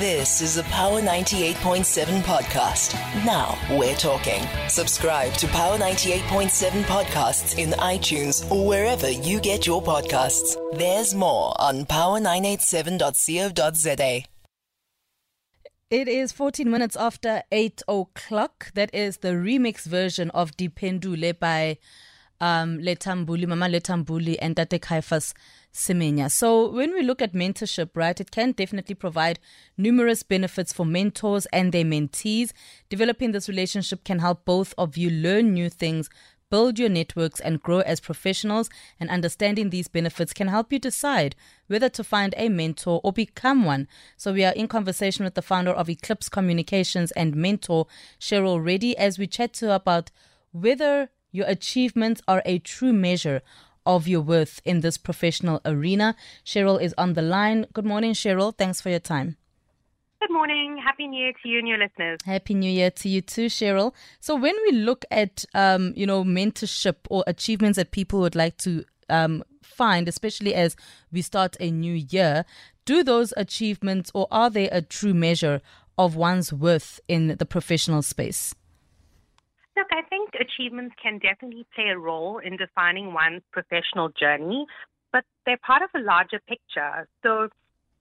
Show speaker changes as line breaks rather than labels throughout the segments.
This is a Power 98.7 podcast. Now we're talking. Subscribe to Power 98.7 podcasts in iTunes or wherever you get your podcasts. There's more on power987.co.za.
It is 14 minutes after 8 o'clock. That is the remix version of Dipendule by um, Letta Mbulu, Mama Letta Mbulu, and Tate Caiphus Semenya. So, when we look at mentorship, right, it can definitely provide numerous benefits for mentors and their mentees. Developing this relationship can help both of you learn new things, build your networks, and grow as professionals. And understanding these benefits can help you decide whether to find a mentor or become one. So, we are in conversation with the founder of Eclipse Communications and mentor, Cheryl Reddy, as we chat to her about whether your achievements are a true measure of your worth in this professional arena. Cheryl is on the line. Good morning, Cheryl. Thanks for your time.
Good morning. Happy New Year to you and your listeners.
Happy New Year to you too, Cheryl. So when we look at um, you know mentorship or achievements that people would like to um, find, especially as we start a new year, do those achievements or are they a true measure of one's worth in the professional space?
Look, I achievements can definitely play a role in defining one's professional journey, but they're part of a larger picture. So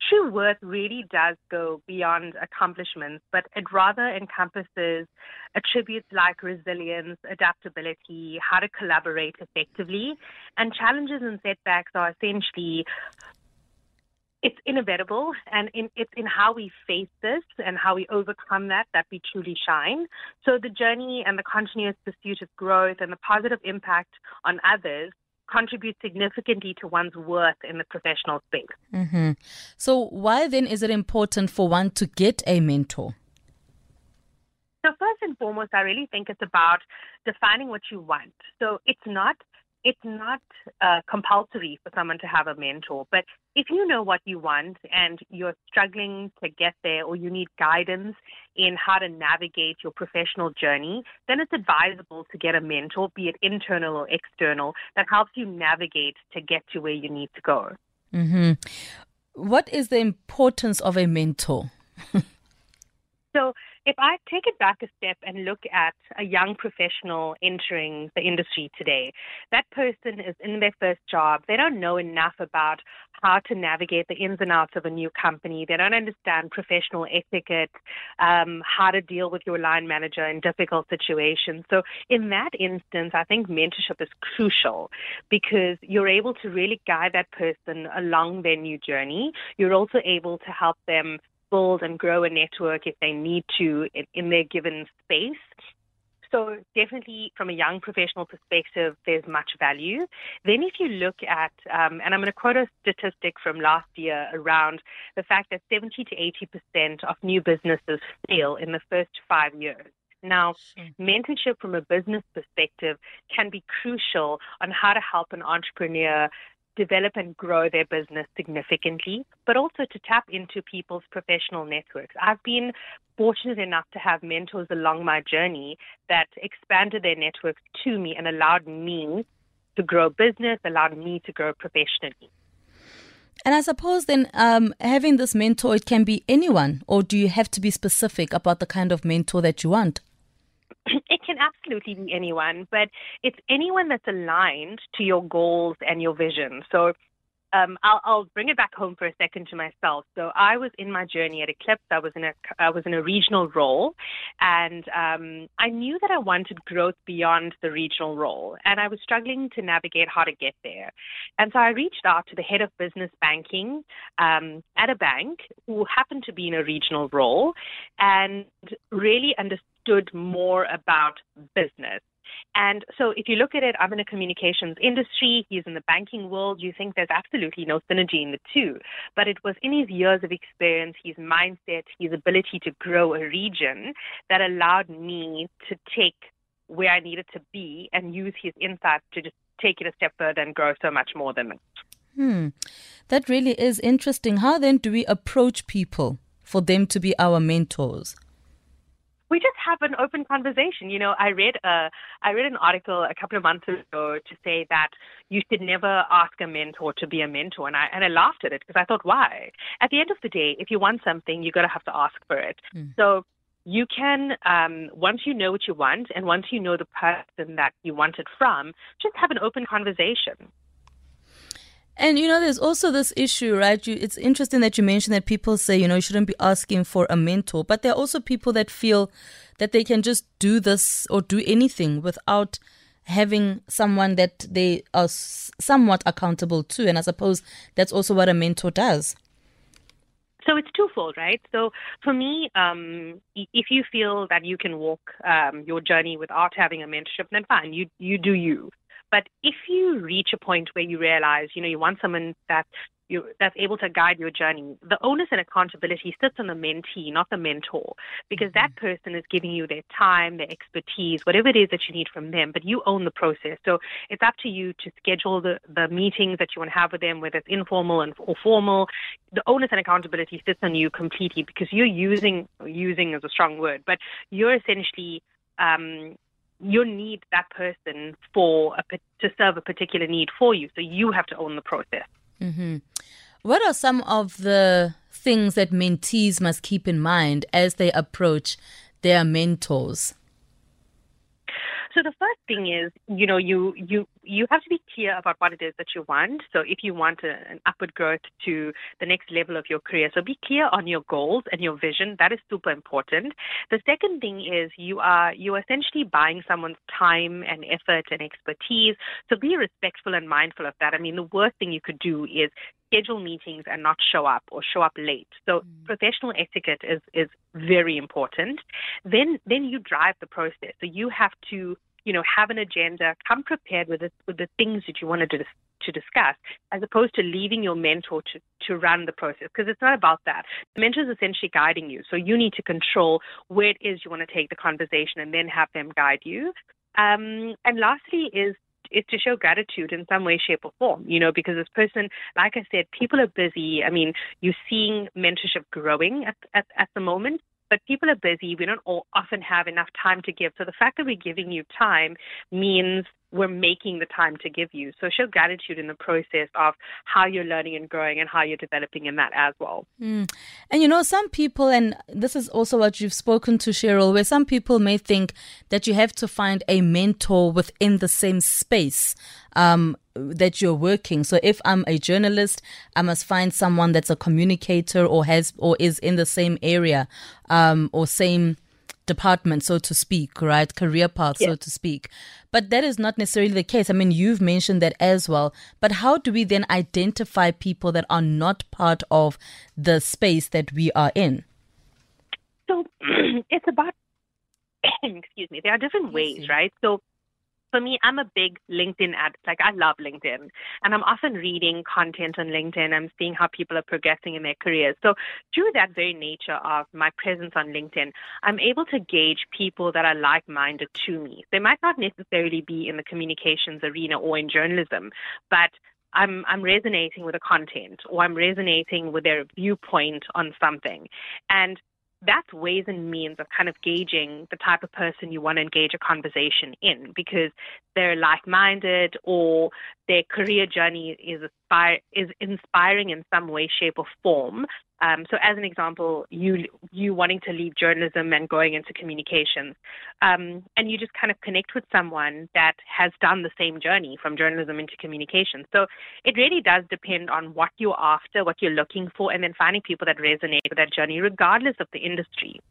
true worth really does go beyond accomplishments, but it rather encompasses attributes like resilience, adaptability, how to collaborate effectively, and challenges and setbacks are essentially it's inevitable and in, it's in how we face this and how we overcome that that we truly shine. So the journey and the continuous pursuit of growth and the positive impact on others contribute significantly to one's worth in the professional space.
Mm-hmm. So why then is it important for one to get a mentor?
So first and foremost, I really think it's about defining what you want. So it's not it's not uh, compulsory for someone to have a mentor, but if you know what you want and you're struggling to get there or you need guidance in how to navigate your professional journey, then it's advisable to get a mentor, be it internal or external, that helps you navigate to get to where you need to go.
Mm-hmm. What is the importance of a mentor?
so, if I take it back a step and look at a young professional entering the industry today, that person is in their first job. They don't know enough about how to navigate the ins and outs of a new company. They don't understand professional etiquette, um, how to deal with your line manager in difficult situations. So, in that instance, I think mentorship is crucial because you're able to really guide that person along their new journey. You're also able to help them build and grow a network if they need to in, in their given space. So definitely from a young professional perspective, there's much value. Then if you look at, um, and I'm going to quote a statistic from last year around the fact that 70 to 80% of new businesses fail in the first five years. Now, mentorship from a business perspective can be crucial on how to help an entrepreneur develop and grow their business significantly, but also to tap into people's professional networks. I've been fortunate enough to have mentors along my journey that expanded their networks to me and allowed me to grow business, allowed me to grow professionally.
And I suppose then um, having this mentor, it can be anyone, or do you have to be specific about the kind of mentor that you want?
Can absolutely be anyone, but it's anyone that's aligned to your goals and your vision. So um, I'll, I'll, bring it back home for a second to myself. So I was in my journey at Eclipse. I was in a I was in a regional role, and um, I knew that I wanted growth beyond the regional role, and I was struggling to navigate how to get there. And so I reached out to the head of business banking um, at a bank who happened to be in a regional role, and really understood more about business and so if you look at it, I'm in a communications industry, he's in the banking world, you think there's absolutely no synergy in the two. But it was in his years of experience, his mindset, his ability to grow a region that allowed me to take where I needed to be and use his insights to just take it a step further and grow so much more than that.
Hmm. That really is interesting. How then do we approach people for them to be our mentors?
We just have an open conversation. You know, I read a I read an article a couple of months ago to say that you should never ask a mentor to be a mentor, and I and I laughed at it because I thought, why? At the end of the day, if you want something, you got to have to ask for it. Mm. So you can um, once you know what you want and once you know the person that you want it from, just have an open conversation.
And you know, there's also this issue, right? You, it's interesting that you mentioned that people say, you know, you shouldn't be asking for a mentor, but there are also people that feel that they can just do this or do anything without having someone that they are somewhat accountable to. And I suppose that's also what a mentor does.
So it's twofold, right? So for me, um, if you feel that you can walk um, your journey without having a mentorship, then fine, you you do you. But if you reach a point where you realize, you know, you want someone that you, that's able to guide your journey, the onus and accountability sits on the mentee, not the mentor, because that mm-hmm. person is giving you their time, their expertise, whatever it is that you need from them, but you own the process. So it's up to you to schedule the, the meetings that you want to have with them, whether it's informal and, or formal. The onus and accountability sits on you completely because you're using, using is a strong word, but you're essentially um, you need that person for a, to serve a particular need for you. So you have to own the process.
Mm-hmm. What are some of the things that mentees must keep in mind as they approach their mentors?
So the first thing is, you know, you you you have to be clear about what it is that you want. So if you want a, an upward growth to the next level of your career, so be clear on your goals and your vision. That is super important. The second thing is you are you are essentially buying someone's time and effort and expertise. So be respectful and mindful of that. I mean, the worst thing you could do is schedule meetings and not show up or show up late. So mm. professional etiquette is is very important. Then then you drive the process. So you have to you know have an agenda, come prepared with it, with the things that you want to to discuss, as opposed to leaving your mentor to, to run the process, because it's not about that. The mentor is essentially guiding you, so you need to control where it is you want to take the conversation and then have them guide you. Um, and lastly is is to show gratitude in some way, shape, or form, you know, because this person, like I said, people are busy. I mean, you're seeing mentorship growing at, at, at the moment, but people are busy. We don't all often have enough time to give. So the fact that we're giving you time means we're making the time to give you. So show gratitude in the process of how you're learning and growing and how you're developing in that as well.
Mm. And you know, some people, and this is also what you've spoken to Cheryl, where some people may think that you have to find a mentor within the same space. Um, that you're working. So if I'm a journalist, I must find someone that's a communicator or has or is in the same area um, or same department, so to speak, right? Career path, so to speak. But that is not necessarily the case. I mean, you've mentioned that as well. But how do we then identify people that are not part of the space that we are in?
So it's about, excuse me, there are different ways, right? So for me, I'm a big LinkedIn ad. Like I love LinkedIn, and I'm often reading content on LinkedIn. I'm seeing how people are progressing in their careers. So through that very nature of my presence on LinkedIn, I'm able to gauge people that are like-minded to me. They might not necessarily be in the communications arena or in journalism, but I'm I'm resonating with the content or I'm resonating with their viewpoint on something. And that's ways and means of kind of gauging the type of person you want to engage a conversation in because they're like-minded or their career journey is aspire, is inspiring in some way, shape, or form. Um, so, as an example, you you wanting to leave journalism and going into communications, um, and you just kind of connect with someone that has done the same journey from journalism into communications. So, it really does depend on what you're after, what you're looking for, and then finding people that resonate with that journey, regardless of the industry.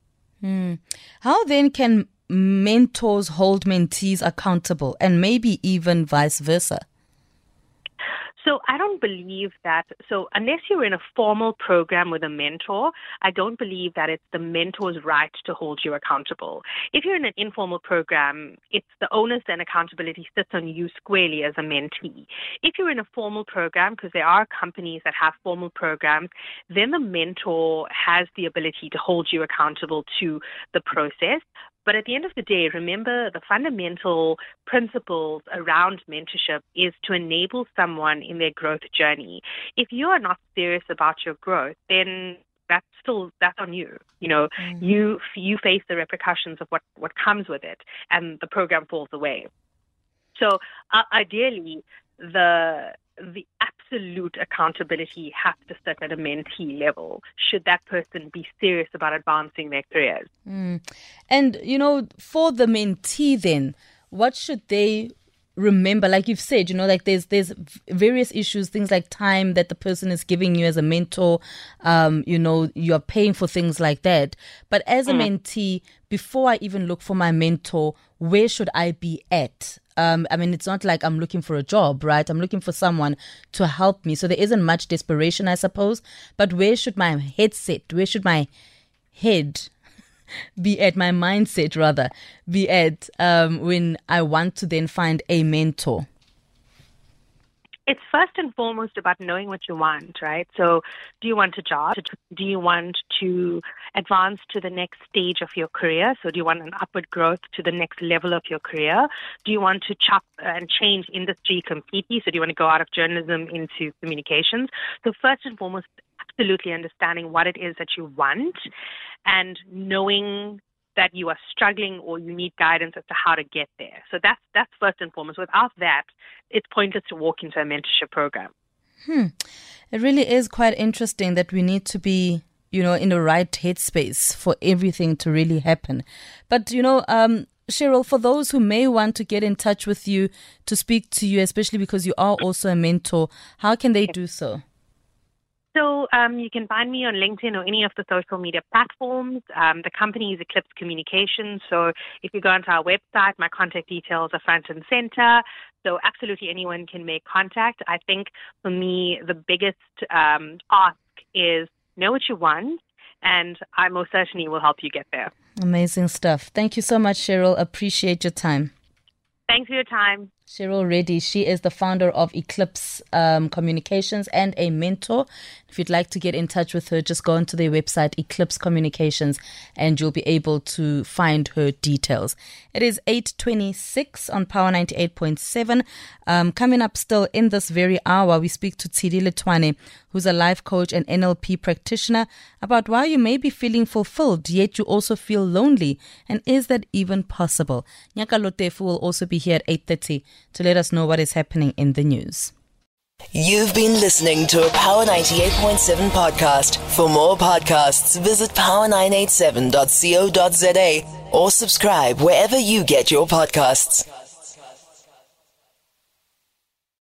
Mm. How then can mentors hold mentees accountable, and maybe even vice versa?
So I don't believe that. So unless you're in a formal program with a mentor, I don't believe that it's the mentor's right to hold you accountable. If you're in an informal program, it's the onus and accountability sits on you squarely as a mentee. If you're in a formal program, because there are companies that have formal programs, then the mentor has the ability to hold you accountable to the process. But at the end of the day, remember the fundamental principles around mentorship is to enable someone in their growth journey. If you are not serious about your growth, then that's still that's on you. You know, mm-hmm. you you face the repercussions of what what comes with it, and the program falls away. So uh, ideally, the the absolute accountability has to sit at a mentee level should that person be serious about advancing their careers.
Mm. And, you know, for the mentee, then, what should they remember like you've said you know like there's there's various issues things like time that the person is giving you as a mentor um you know you're paying for things like that but as a mm. mentee before i even look for my mentor where should i be at um, I mean, it's not like I'm looking for a job, right? I'm looking for someone to help me. So there isn't much desperation, I suppose. But where should my head sit? Where should my head be at? My mindset, rather, be at um, when I want to then find a mentor?
it's first and foremost about knowing what you want, right? So, do you want a job? Do you want to advance to the next stage of your career? So, do you want an upward growth to the next level of your career? Do you want to chop and change industry completely? So, do you want to go out of journalism into communications? So, first and foremost, absolutely understanding what it is that you want and knowing that you are struggling or you need guidance as to how to get there. So that's that's first and foremost. Without that, it's pointless to walk into a mentorship program.
Hmm. It really is quite interesting that we need to be, you know, in the right headspace for everything to really happen. But you know, um, Cheryl, for those who may want to get in touch with you to speak to you, especially because you are also a mentor, how can they do so?
So um, you can find me on LinkedIn or any of the social media platforms. Um, the company is Eclipse Communications. So if you go onto our website, my contact details are front and center. So absolutely anyone can make contact. I think for me, the biggest um, ask is know what you want, and I most certainly will help you get there.
Amazing stuff. Thank you so much, Cheryl. Appreciate your time.
Thanks for your time.
Cheryl Reddy, she is the founder of Eclipse um, Communications and a mentor. If you'd like to get in touch with her, just go onto their website, Eclipse Communications, and you'll be able to find her details. It is 8.26 on Power 98.7. Um, coming up still in this very hour, we speak to Tshidi Letwane, who's a life coach and NLP practitioner, about why you may be feeling fulfilled, yet you also feel lonely. And is that even possible? Nyaka Lotefu will also be here at 8.30 to let us know what is happening in the news.
You've been listening to a Power 98.7 podcast. For more podcasts, visit power987.co.za or subscribe wherever you get your podcasts.